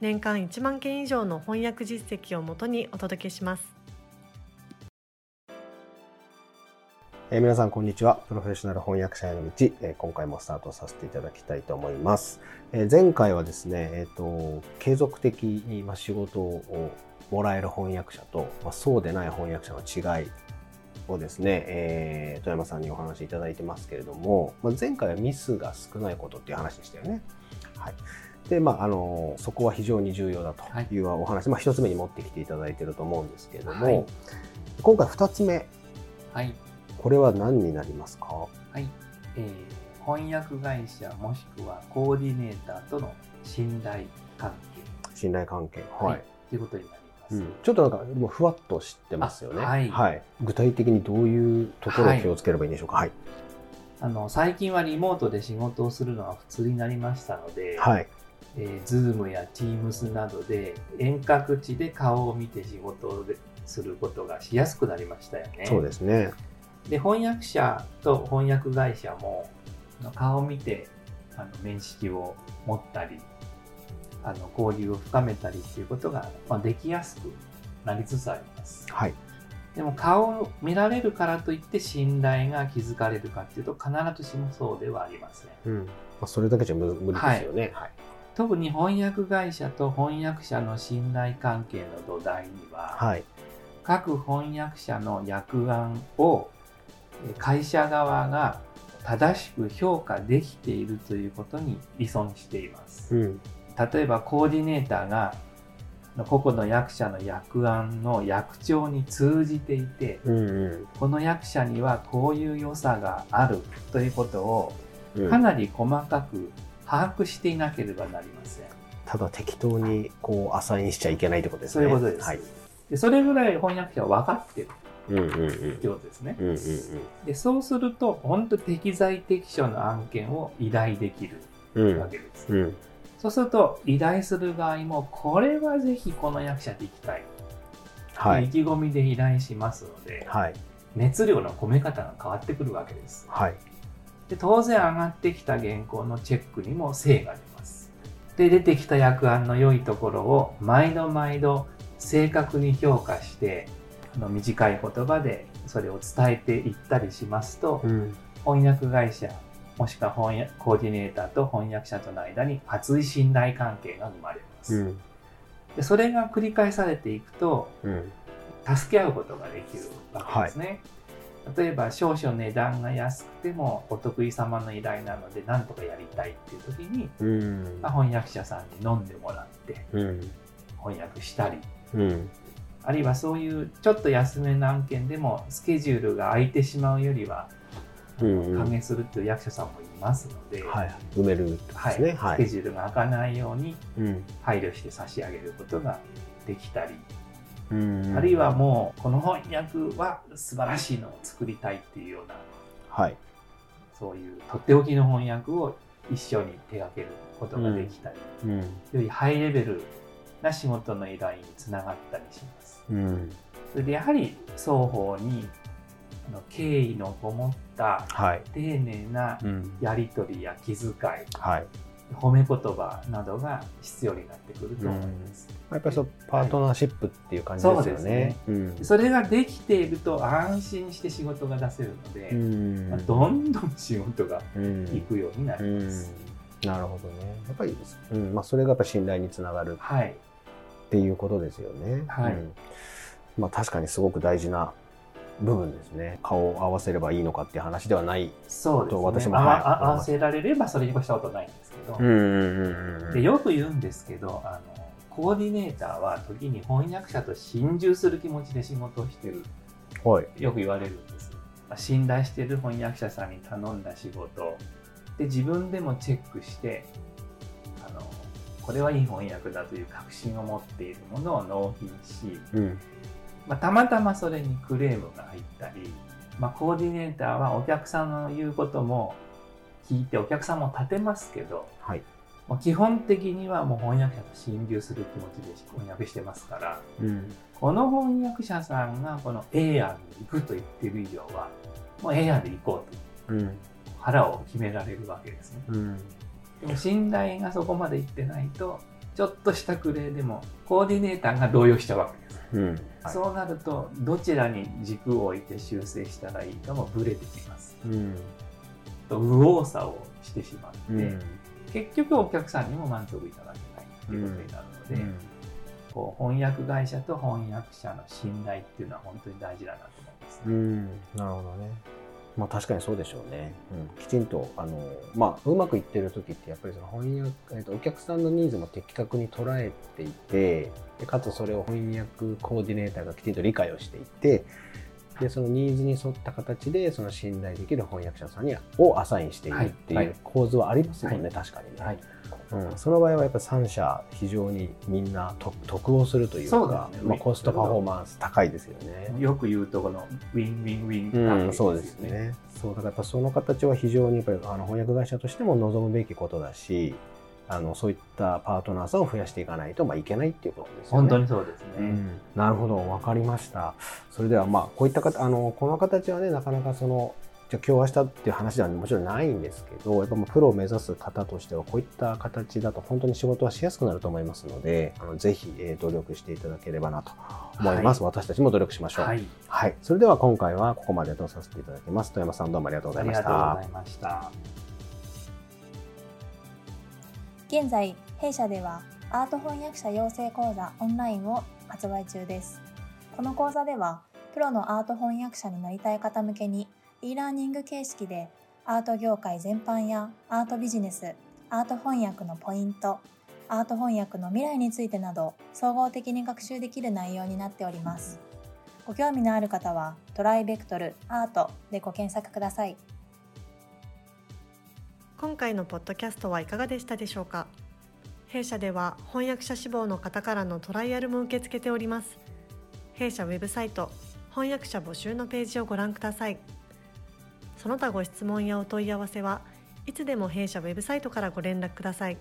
年間1万件以上の翻訳実績をもとにお届けしますえー、皆さんこんにちは。プロフェッショナル翻訳者への道、えー、今回もスタートさせていただきたいと思います。えー、前回はですね、えっ、と、継続的にま仕事をもらえる翻訳者と、まあ、そうでない翻訳者の違いをですね、えー、富山さんにお話しいただいてますけれども、まあ、前回はミスが少ないことっていう話でしたよね。はい。で、まあ、あの、そこは非常に重要だとい。うお話、はい、まあ、一つ目に持ってきていただいてると思うんですけれども、はい、今回二つ目。はい。これは何になりますか？はい、えー、翻訳会社もしくはコーディネーターとの信頼関係。信頼関係。はい、ということになります、うん、ちょっとなんかもうふわっと知ってますよね。はい、はい、具体的にどういうところを気をつければいいんでしょうか？はい、あの最近はリモートで仕事をするのは普通になりましたので、はいえー、Zoom や Teams などで遠隔地で顔を見て仕事をすることがしやすくなりましたよね。そうですね。で翻訳者と翻訳会社も顔を見てあの面識を持ったりあの交流を深めたりっていうことが、まあ、できやすくなりつつあります。はい、でも顔を見られるからといって信頼が築かれるかっていうと必ずしもそうではありません。うんまあ、それだけじゃ無理ですよね。はい、特に翻訳会社と翻訳者の信頼関係の土台には、はい、各翻訳者の訳案を会社側が正しく評価できているということに依存しています。うん、例えばコーディネーターが個々の役者の役案の役長に通じていて、うんうん、この役者にはこういう良さがあるということをかなり細かく把握していなければなりません。ただ適当にこうアサインしちゃいけないってことですね。そういうことです。はい、でそれぐらい翻訳者は分かってる。ってことですね。でそうすると本当適材適所の案件を依頼できるわけです。うんうん、そうすると依頼する場合もこれはぜひこの役者でいきたい、はい、意気込みで依頼しますので、はい、熱量の込め方が変わってくるわけです。はい、で当然上がってきた原稿のチェックにも精が出ます。で出てきた役案の良いところを毎度毎度正確に評価しての短い言葉でそれを伝えていったりしますと、うん、翻訳会社もしくは翻訳コーディネーターと翻訳者との間に熱い信頼関係が生まれます。うん、でそれが繰り返されていくと、うん、助け合うことができるわけですね。はい、例えば少々値段が安くてもお得意様の依頼なので何とかやりたいっていう時に、まあ、翻訳者さんに飲んでもらって、翻訳したり、あるいはそういうちょっと安めの案件でもスケジュールが空いてしまうよりは歓迎するっていう役者さんもいますので、はい、埋めるですね、はい、スケジュールが開かないように配慮して差し上げることができたり、うん、あるいはもうこの翻訳は素晴らしいのを作りたいっていうような、はい、そういうとっておきの翻訳を一緒に手がけることができたり、うん、よりハイレベルな仕事の依頼につながったりします。うん、それでやはり双方にあの敬意のこもった丁寧なやり取りや気遣い、はい、褒め言葉などが必要になってくると思います。うん、やっぱりそうパートナーシップっていう感じですよね。はい、そねうん、それができていると安心して仕事が出せるので、うんまあ、どんどん仕事がいくようになります。なるほどね。やっぱり、うんまあ、それがやっぱ信頼につながる。はいっていうことですよね。はい、うん、まあ、確かにすごく大事な部分ですね。顔を合わせればいいのかっていう話ではないそうと私も、はい、合わせられればそれに越したことないんですけど、うんうんうん、でよく言うんですけどあのコーディネーターは時に翻訳者と心中する気持ちで仕事をしてる、はい、よく言われるんです。信頼してる翻訳者さんに頼んだ仕事。で自分でもチェックしてこれはいい翻訳だという確信を持っているものを納品し、うん、まあ、たまたまそれにクレームが入ったり、まあ、コーディネーターはお客さんの言うことも聞いてお客さんも立てますけど、はい、まあ、基本的にはもう翻訳者と心流する気持ちで翻訳してますから、うん、この翻訳者さんがこの A 案に行くと言ってる以上はもう A 案で行こうと、うん、腹を決められるわけですね。うん。でも信頼がそこまでいってないとちょっとしたクレーでもコーディネーターが動揺しちゃうわけです。うん。はい、そうなるとどちらに軸を置いて修正したらいいかもブレてきます。うん、と右往左往してしまって、うん、結局お客さんにも満足いただけないということになるので、うん、こう翻訳会社と翻訳者の信頼っていうのは本当に大事だなと思います、ね、うん、なるほどね。まあ確かにそうでしょうね。うん、きちんと、あの、まあ、うまくいってる時ってやっぱりその翻訳、えっと、お客さんのニーズも的確に捉えていて、でかつそれを翻訳コーディネーターがきちんと理解をしていて、で、そのニーズに沿った形で、その信頼できる翻訳者さんにをアサインしているっていう構図はありますもんね、はい、確かにね。はいうん、その場合はやっぱ3社非常にみんな得をするというか、ね、まあ、コストパフォーマンス高いですよね。よく言うとこのウィンウィンウィン、うん、そうですね。そうだからやっぱその形は非常にやっぱりあの翻訳会社としても望むべきことだし、あのそういったパートナーさんを増やしていかないとまあいけないっていうことですよね。本当にそうですね。うん、なるほど、わかりました。それではまあこういったあのこの形はねなかなかそのじゃあ今日明日っていう話ではもちろんないんですけど、やっぱプロを目指す方としてはこういった形だと本当に仕事はしやすくなると思いますので、あのぜひ、え努力していただければなと思います、はい、私たちも努力しましょう、はい。はい。それでは今回はここまでとさせていただきます。富山さんどうもありがとうございました。ありがとうございました。現在、弊社ではアート翻訳者養成講座オンラインを発売中です。この講座では、プロのアート翻訳者になりたい方向けに e ラーニング形式でアート業界全般やアートビジネス、アート翻訳のポイント、アート翻訳の未来についてなど総合的に学習できる内容になっております。ご興味のある方はトライベクトルアートでご検索ください。今回のポッドキャストはいかがでしたでしょうか？弊社では翻訳者志望の方からのトライアルも受け付けております。弊社ウェブサイト翻訳者募集のページをご覧ください。その他ご質問やお問い合わせはいつでも弊社ウェブサイトからご連絡ください。